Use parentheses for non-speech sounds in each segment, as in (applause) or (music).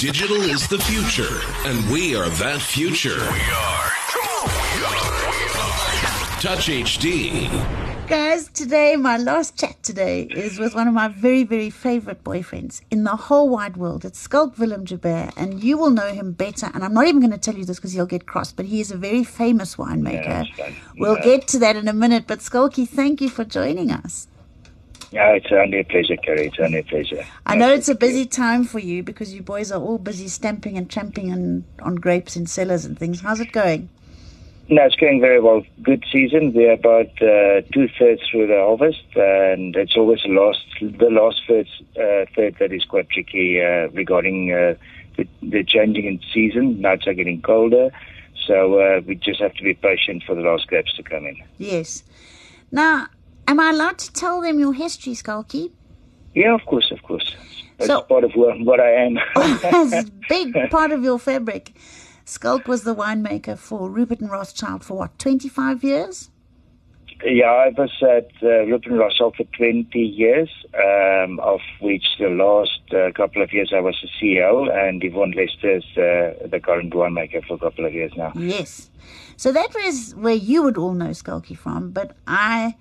Digital is the future, and we are that future. We are. Touch HD. Guys, today, my last chat today is with one of my very, very favorite boyfriends in the whole wide world. It's Schalk Willem Joubert, and you will know him better. And I'm not even going to tell you this because he'll get cross, but he is a very famous winemaker. Yes, we'll yeah. get to that in a minute. But Skulky, thank you for joining us. Yeah, it's only a pleasure, Carrie. It's only a pleasure. I know it's a busy time for you because you boys are all busy stamping and tramping on, on grapes in cellars and things. How's it going? No, it's going very well. Good season. We're about uh, two thirds through the harvest, and it's always the last the last third uh, third that is quite tricky uh, regarding uh, the, the changing in season. Nights are getting colder, so uh, we just have to be patient for the last grapes to come in. Yes. Now, am I allowed to tell them your history, Skulky? Yeah, of course, of course. That's So- part of what, what I am. (laughs) (laughs) That's a big part of your fabric. Schalk was the winemaker for Rupert and Rothschild for what, 25 years? Yeah, I was at uh, Rupert Rothschild for 20 years, um, of which the last uh, couple of years I was the CEO, and Yvonne Lester's uh, the current winemaker for a couple of years now. Yes. So that was where you would all know Skulky from, but I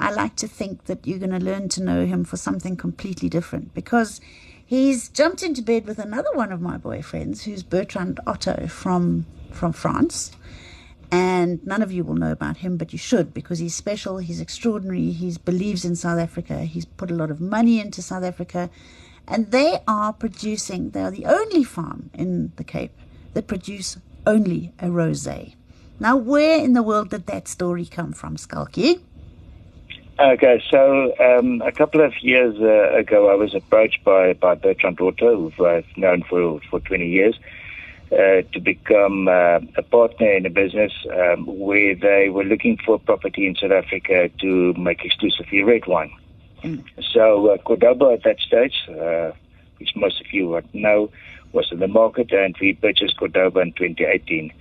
I like to think that you're going to learn to know him for something completely different because he's jumped into bed with another one of my boyfriends who's Bertrand Otto from from France. And none of you will know about him, but you should because he's special, he's extraordinary, he believes in South Africa, he's put a lot of money into South Africa, and they are producing, they are the only farm in the Cape that produce only a rosé. Now, where in the world did that story come from, Skulky? Okay, so um, a couple of years uh, ago, I was approached by, by Bertrand Otto, who I've known for, for 20 years, uh, to become uh, a partner in a business um, where they were looking for property in South Africa to make exclusively red wine. So uh, Cordoba at that stage, uh, which most of you would know, was in the market, and we purchased Cordoba in 2018.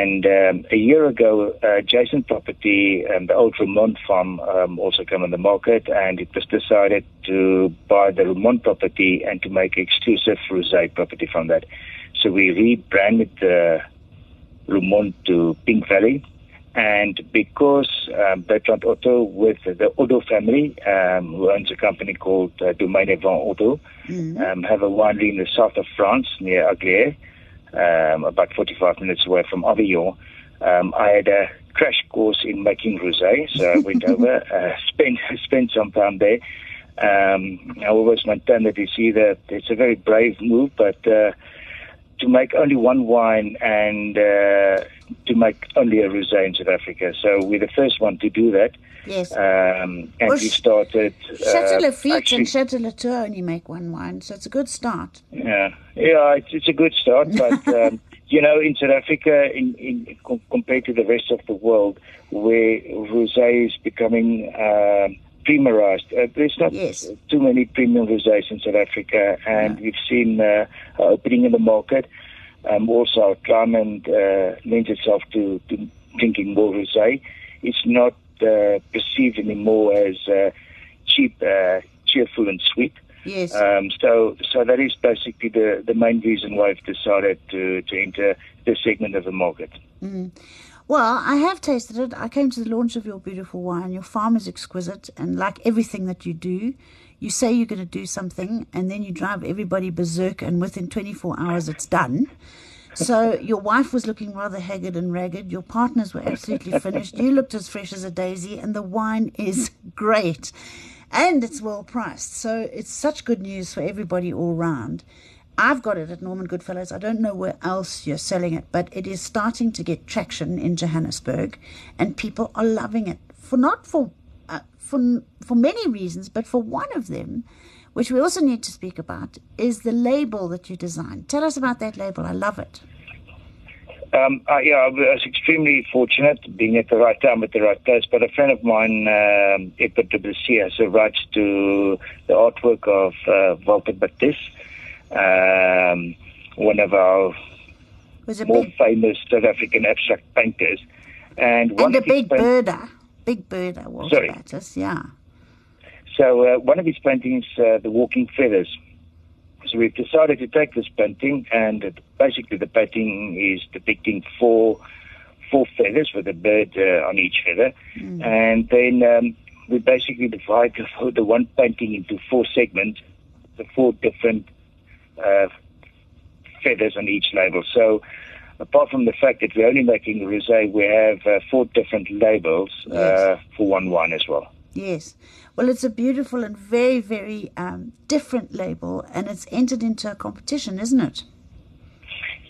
And um, a year ago, uh, Jason Property and the old Remont farm um, also came on the market, and it was decided to buy the Remont property and to make exclusive rosé property from that. So we rebranded the Remont to Pink Valley, and because um, Bertrand Otto with the Otto family, um, who owns a company called uh, Domaine Van Otto, um, have a winery in the south of France near Aglier, um, about 45 minutes away from Avignon. Um, I had a crash course in making rosé, so I went (laughs) over, uh, spent (laughs) spent some time there. Um, I always maintain that you see that it's a very brave move, but uh, to make only one wine and uh, to make only a rosé in South Africa. So we're the first one to do that. Yes. Um, and Well, we started. Chateau uh, Lafite actually- and Chateau Latour only make one wine, so it's a good start. Yeah, yeah, it's, it's a good start, (laughs) but um, you know, in South Africa, in, in com- compared to the rest of the world, where rosé is becoming um, premierized, uh, there's not Yes. too many premium rosés in South Africa, and we've seen uh, opening in the market. Um, also, our climate uh, lends itself to, to drinking more rosé. It's not uh, perceived anymore as uh, cheap, uh, cheerful, and sweet. Yes. Um, so, so that is basically the, the main reason why I've decided to, to enter this segment of the market. Well, I have tasted it. I came to the launch of your beautiful wine. Your farm is exquisite, and like everything that you do, you say you're going to do something, and then you drive everybody berserk, and within 24 hours, it's done. So your wife was looking rather haggard and ragged. Your partners were absolutely finished. You looked as fresh as a daisy, and the wine is (laughs) great, and it's well priced. So it's such good news for everybody all round. I've got it at Norman Goodfellows. I don't know where else you're selling it, but it is starting to get traction in Johannesburg, and people are loving it. For not for uh, for for many reasons, but for one of them, which we also need to speak about, is the label that you designed. Tell us about that label. I love it. Um, I, yeah, I was extremely fortunate being at the right time at the right place. But a friend of mine, um, Edward de Blessier, has the rights to the artwork of uh, Walter Battiss, um, one of our was more big famous South African abstract painters. And one and a big paint- birder, big birder, Walter Sorry. Yeah. So uh, one of his paintings, uh, The Walking Feathers, so we've decided to take this painting, and basically the painting is depicting four four feathers with a bird uh, on each feather, and then um, we basically divide the, the one painting into four segments, the four different uh, feathers on each label. So. Apart from the fact that we're only making rosé, we have uh, four different labels uh, Yes. for one wine as well. Yes. Well, it's a beautiful and very, very um, different label, and it's entered into a competition, isn't it?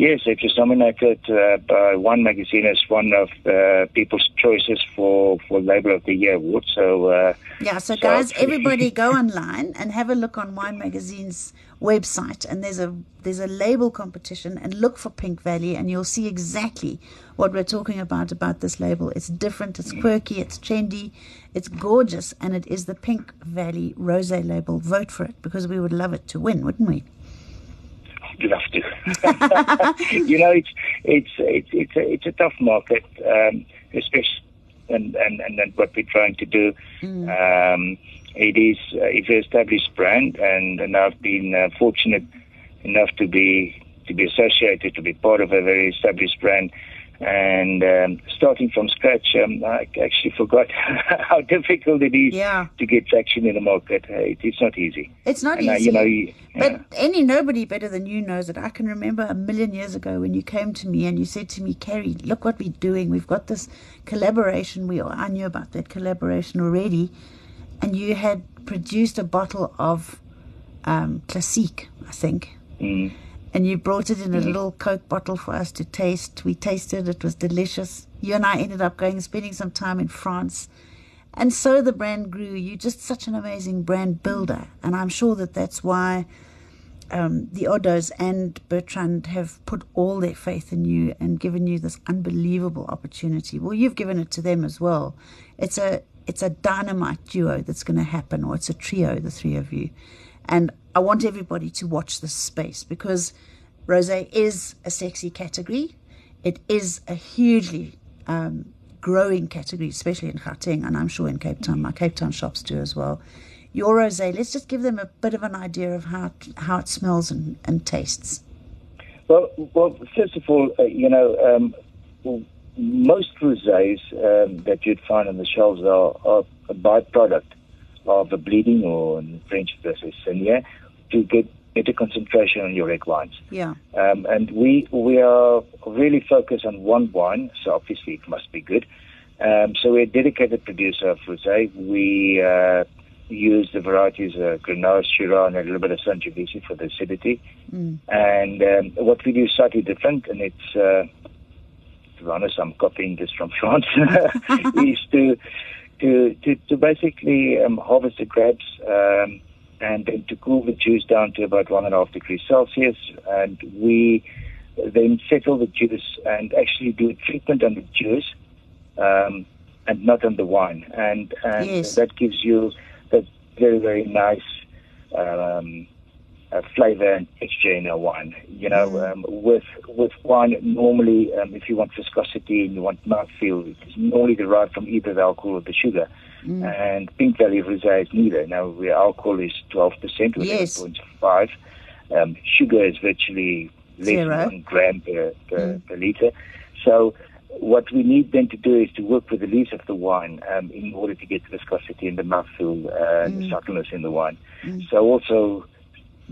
Yes, it was nominated uh, by Wine Magazine as one of uh, People's Choices for, for Label of the Year award. So, uh, Yeah, so So- guys, everybody (laughs) go online and have a look on Wine Magazine's website, and there's a there's a label competition, and look for Pink Valley, and you'll see exactly what we're talking about about this label. It's different, it's quirky, it's trendy, it's gorgeous, and it is the Pink Valley Rosé label. Vote for it because we would love it to win, wouldn't we? I'd love to. you know, it's it's it's it's a, it's a tough market, um, especially and, and and what we're trying to do. Um, it is uh, it's an established brand, and, and I've been uh, fortunate enough to be to be associated to be part of a very established brand. And um, starting from scratch, um, I actually forgot (laughs) how difficult it is Yeah. to get traction in the market. Uh, it, it's not easy. It's not And, uh, easy. you know, you- but yeah. any nobody better than you knows it. I can remember a million years ago when you came to me and you said to me, Carrie, look what we're doing. We've got this collaboration. We I knew about that collaboration already, and you had produced a bottle of um, Classique, I think. Mm. And you brought it in a little Coke bottle for us to taste. We tasted it was delicious. You and I ended up going spending some time in France. And so the brand grew. You're just such an amazing brand builder. And I'm sure that that's why um, the Ottos and Bertrand have put all their faith in you and given you this unbelievable opportunity. Well, you've given it to them as well. It's a it's a dynamite duo that's going to happen, or it's a trio, the three of you. And I want everybody to watch this space because rosé is a sexy category. It is a hugely um, growing category, especially in Gauteng, and I'm sure in Cape Town. My Cape Town shops do as well. Your rosé, let's just give them a bit of an idea of how it, how it smells and, and tastes. Well, well, first of all, uh, you know, um, most rosés um, that you'd find on the shelves are, are a byproduct of the bleeding or in French versus saignée to get better concentration on your red wines. Yeah. Um, and we we are really focused on one wine, so obviously it must be good. Um, so we're a dedicated producer of rosé. We uh, use the varieties uh, Grenache, Shiraz, and a little bit of Sangiovese for the acidity. And um, what we do is slightly different, and it's uh, to be honest, I'm copying this from (laughs) France. (laughs) is to to to, to basically um, harvest the grapes. Um, and then to cool the juice down to about one and a half degrees Celsius, and we then settle the juice and actually do a treatment on the juice um, and not on the wine, and, and Yes. that gives you that very very nice um, uh, flavor and texture in a wine. You know, um, with with wine normally, um, if you want viscosity and you want mouthfeel, it's normally derived from either the alcohol or the sugar. And Pink Valley Rosé is neither. Now, where alcohol is 12% or Yes. 11.5, um, sugar is virtually less Zero. than one gram per, per, per liter. So what we need then to do is to work with the lees of the wine um, in order to get the viscosity and the mouthfeel uh, and the subtleness in the wine. So also,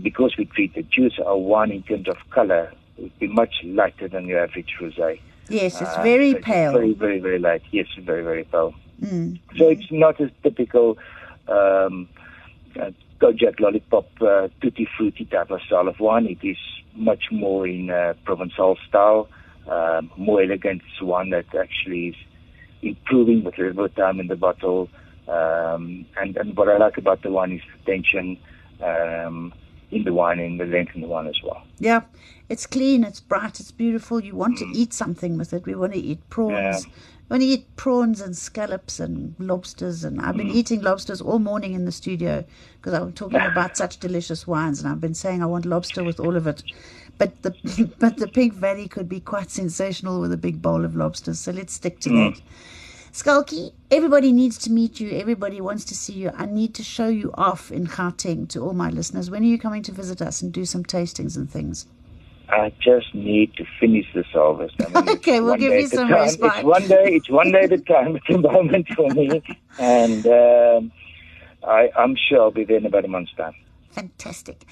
because we treat the juice, our wine in terms of color would be much lighter than your average rosé. Yes, it's Uh, very so it's pale. Very, very, very light. Yes, very, very pale. Mm. So it's not as typical um, uh, Kojak lollipop, uh, tutti frutti type of style of wine. It is much more in uh, Provençal style, um, more elegant. It's one that actually is improving with a little time in the bottle. Um, and, and what I like about the wine is the tension um, in the wine, in the length in the wine as well. Yeah, it's clean, it's bright, it's beautiful. You want to mm. eat something with it. We want to eat prawns. Yeah. We want to eat prawns and scallops and lobsters. And I've been mm. eating lobsters all morning in the studio because I'm talking about such delicious wines. And I've been saying I want lobster with all of it. But the (laughs) but the Pink Valley could be quite sensational with a big bowl of lobsters. So let's stick to that. Mm. Skalky, everybody needs to meet you. Everybody wants to see you. I need to show you off in Gauteng to all my listeners. When are you coming to visit us and do some tastings and things? I just need to finish this harvest. I mean, (laughs) okay, we'll give you some respite. It's one day. It's one day at a time at the (laughs) moment for me, and um, I, I'm sure I'll be there in about a month's time. Fantastic.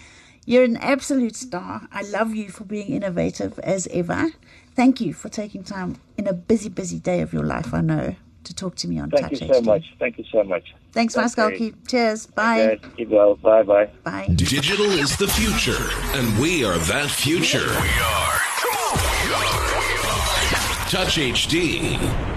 You're an absolute star. I love you for being innovative as ever. Thank you for taking time in a busy, busy day of your life. I know to talk to me on Thank Touch you so HD. much. Thank you so much. Thanks, Maskalki. Cheers. Bye. Okay. Keep well. Bye bye. Bye. Digital is the future, and we are that future. We are. Touch HD.